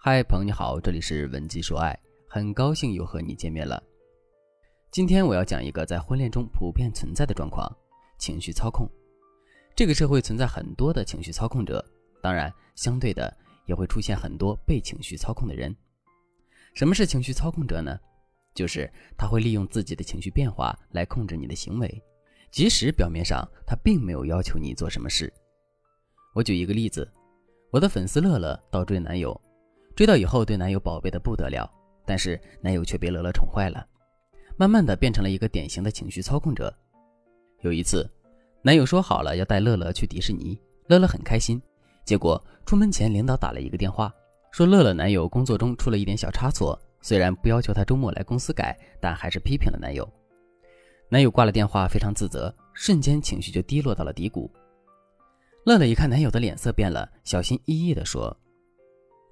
嗨，朋友你好，这里是文姬说爱，很高兴又和你见面了。今天我要讲一个在婚恋中普遍存在的状况——情绪操控。这个社会存在很多的情绪操控者，当然，相对的也会出现很多被情绪操控的人。什么是情绪操控者呢？就是他会利用自己的情绪变化来控制你的行为，即使表面上他并没有要求你做什么事。我举一个例子，我的粉丝乐乐倒追男友。追到以后，对男友宝贝的不得了，但是男友却被乐乐宠坏了，慢慢的变成了一个典型的情绪操控者。有一次，男友说好了要带乐乐去迪士尼，乐乐很开心。结果出门前，领导打了一个电话，说乐乐男友工作中出了一点小差错，虽然不要求他周末来公司改，但还是批评了男友。男友挂了电话，非常自责，瞬间情绪就低落到了低谷。乐乐一看男友的脸色变了，小心翼翼地说：“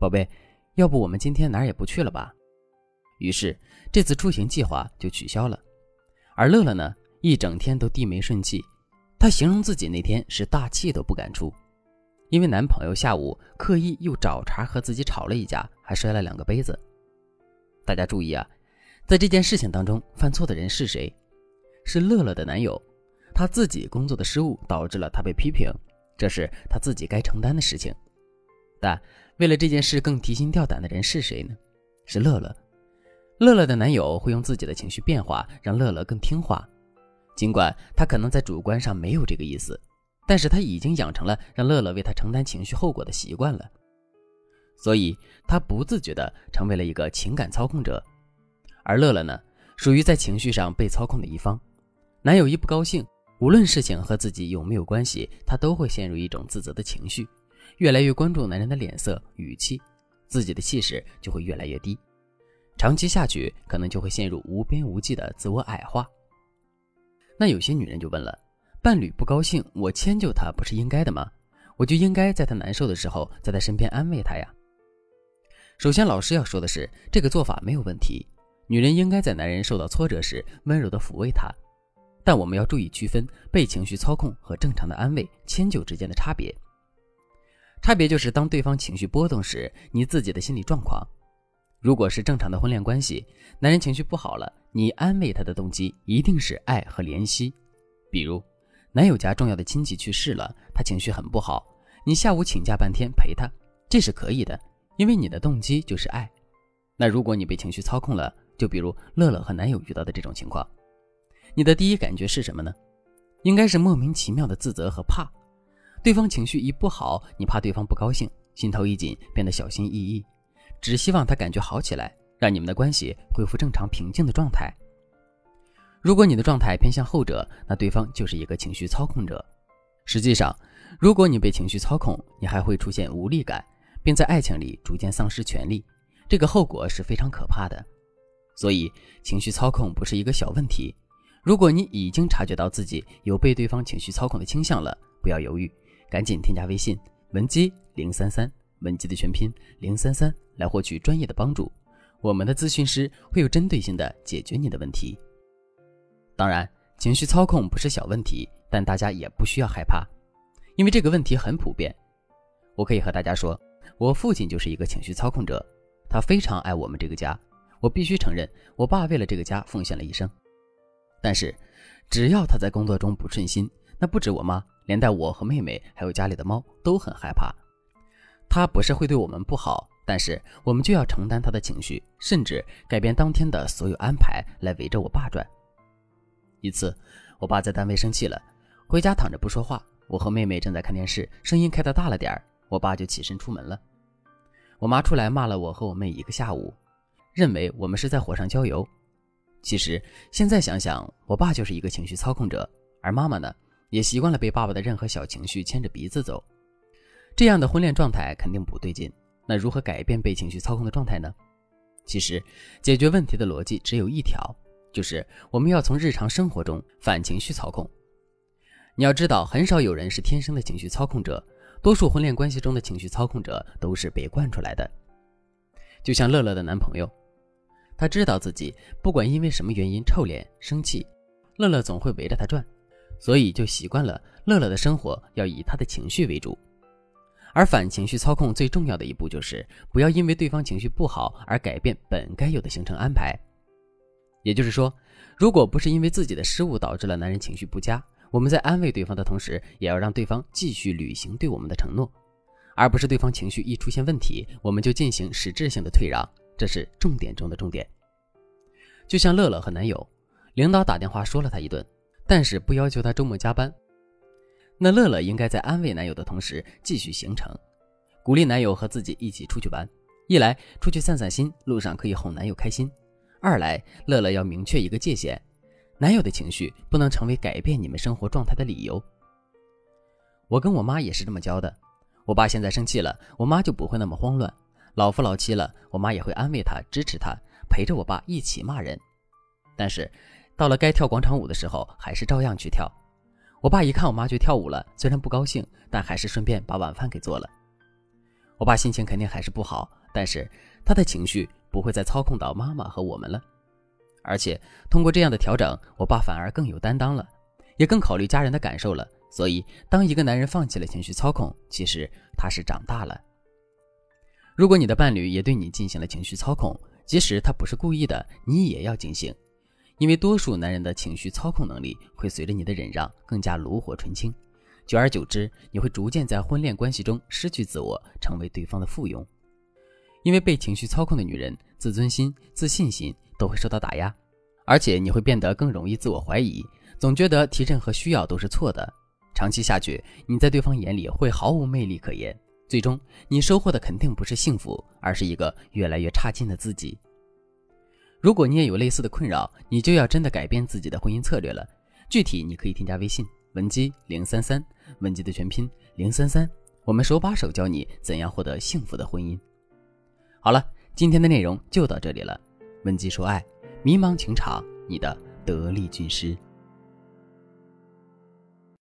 宝贝。”要不我们今天哪儿也不去了吧？于是这次出行计划就取消了。而乐乐呢，一整天都低眉顺气。她形容自己那天是大气都不敢出，因为男朋友下午刻意又找茬和自己吵了一架，还摔了两个杯子。大家注意啊，在这件事情当中，犯错的人是谁？是乐乐的男友。他自己工作的失误导致了他被批评，这是他自己该承担的事情。但为了这件事更提心吊胆的人是谁呢？是乐乐。乐乐的男友会用自己的情绪变化让乐乐更听话，尽管他可能在主观上没有这个意思，但是他已经养成了让乐乐为他承担情绪后果的习惯了，所以他不自觉地成为了一个情感操控者。而乐乐呢，属于在情绪上被操控的一方。男友一不高兴，无论事情和自己有没有关系，他都会陷入一种自责的情绪。越来越关注男人的脸色、语气，自己的气势就会越来越低，长期下去，可能就会陷入无边无际的自我矮化。那有些女人就问了：伴侣不高兴，我迁就他不是应该的吗？我就应该在他难受的时候，在他身边安慰他呀。首先，老师要说的是，这个做法没有问题，女人应该在男人受到挫折时温柔地抚慰他，但我们要注意区分被情绪操控和正常的安慰、迁就之间的差别。差别就是，当对方情绪波动时，你自己的心理状况。如果是正常的婚恋关系，男人情绪不好了，你安慰他的动机一定是爱和怜惜。比如，男友家重要的亲戚去世了，他情绪很不好，你下午请假半天陪他，这是可以的，因为你的动机就是爱。那如果你被情绪操控了，就比如乐乐和男友遇到的这种情况，你的第一感觉是什么呢？应该是莫名其妙的自责和怕。对方情绪一不好，你怕对方不高兴，心头一紧，变得小心翼翼，只希望他感觉好起来，让你们的关系恢复正常平静的状态。如果你的状态偏向后者，那对方就是一个情绪操控者。实际上，如果你被情绪操控，你还会出现无力感，并在爱情里逐渐丧失权利，这个后果是非常可怕的。所以，情绪操控不是一个小问题。如果你已经察觉到自己有被对方情绪操控的倾向了，不要犹豫。赶紧添加微信文姬零三三，文姬的全拼零三三，来获取专业的帮助。我们的咨询师会有针对性的解决你的问题。当然，情绪操控不是小问题，但大家也不需要害怕，因为这个问题很普遍。我可以和大家说，我父亲就是一个情绪操控者，他非常爱我们这个家。我必须承认，我爸为了这个家奉献了一生。但是，只要他在工作中不顺心，那不止我妈。连带我和妹妹还有家里的猫都很害怕。他不是会对我们不好，但是我们就要承担他的情绪，甚至改变当天的所有安排来围着我爸转。一次，我爸在单位生气了，回家躺着不说话。我和妹妹正在看电视，声音开得大了点儿，我爸就起身出门了。我妈出来骂了我和我妹一个下午，认为我们是在火上浇油。其实现在想想，我爸就是一个情绪操控者，而妈妈呢？也习惯了被爸爸的任何小情绪牵着鼻子走，这样的婚恋状态肯定不对劲。那如何改变被情绪操控的状态呢？其实，解决问题的逻辑只有一条，就是我们要从日常生活中反情绪操控。你要知道，很少有人是天生的情绪操控者，多数婚恋关系中的情绪操控者都是被惯出来的。就像乐乐的男朋友，他知道自己不管因为什么原因臭脸生气，乐乐总会围着他转。所以就习惯了乐乐的生活要以他的情绪为主，而反情绪操控最重要的一步就是不要因为对方情绪不好而改变本该有的行程安排。也就是说，如果不是因为自己的失误导致了男人情绪不佳，我们在安慰对方的同时，也要让对方继续履行对我们的承诺，而不是对方情绪一出现问题，我们就进行实质性的退让，这是重点中的重点。就像乐乐和男友，领导打电话说了他一顿，但是不要求他周末加班。那乐乐应该在安慰男友的同时继续行程，鼓励男友和自己一起出去玩。一来出去散散心，路上可以哄男友开心；二来乐乐要明确一个界限，男友的情绪不能成为改变你们生活状态的理由。我跟我妈也是这么教的。我爸现在生气了，我妈就不会那么慌乱；老夫老妻了，我妈也会安慰他、支持他，陪着我爸一起骂人。但是到了该跳广场舞的时候，还是照样去跳。我爸一看我妈去跳舞了，虽然不高兴，但还是顺便把晚饭给做了。我爸心情肯定还是不好，但是他的情绪不会再操控到妈妈和我们了。而且通过这样的调整，我爸反而更有担当了，也更考虑家人的感受了。所以，当一个男人放弃了情绪操控，其实他是长大了。如果你的伴侣也对你进行了情绪操控，即使他不是故意的，你也要警醒。因为多数男人的情绪操控能力会随着你的忍让更加炉火纯青，久而久之，你会逐渐在婚恋关系中失去自我，成为对方的附庸。因为被情绪操控的女人，自尊心、自信心都会受到打压，而且你会变得更容易自我怀疑，总觉得提任何需要都是错的。长期下去，你在对方眼里会毫无魅力可言，最终你收获的肯定不是幸福，而是一个越来越差劲的自己。如果你也有类似的困扰，你就要真的改变自己的婚姻策略了。具体你可以添加微信文姬零三三，文姬的全拼零三三，我们手把手教你怎样获得幸福的婚姻。好了，今天的内容就到这里了。文姬说爱，迷茫情场，你的得力军师。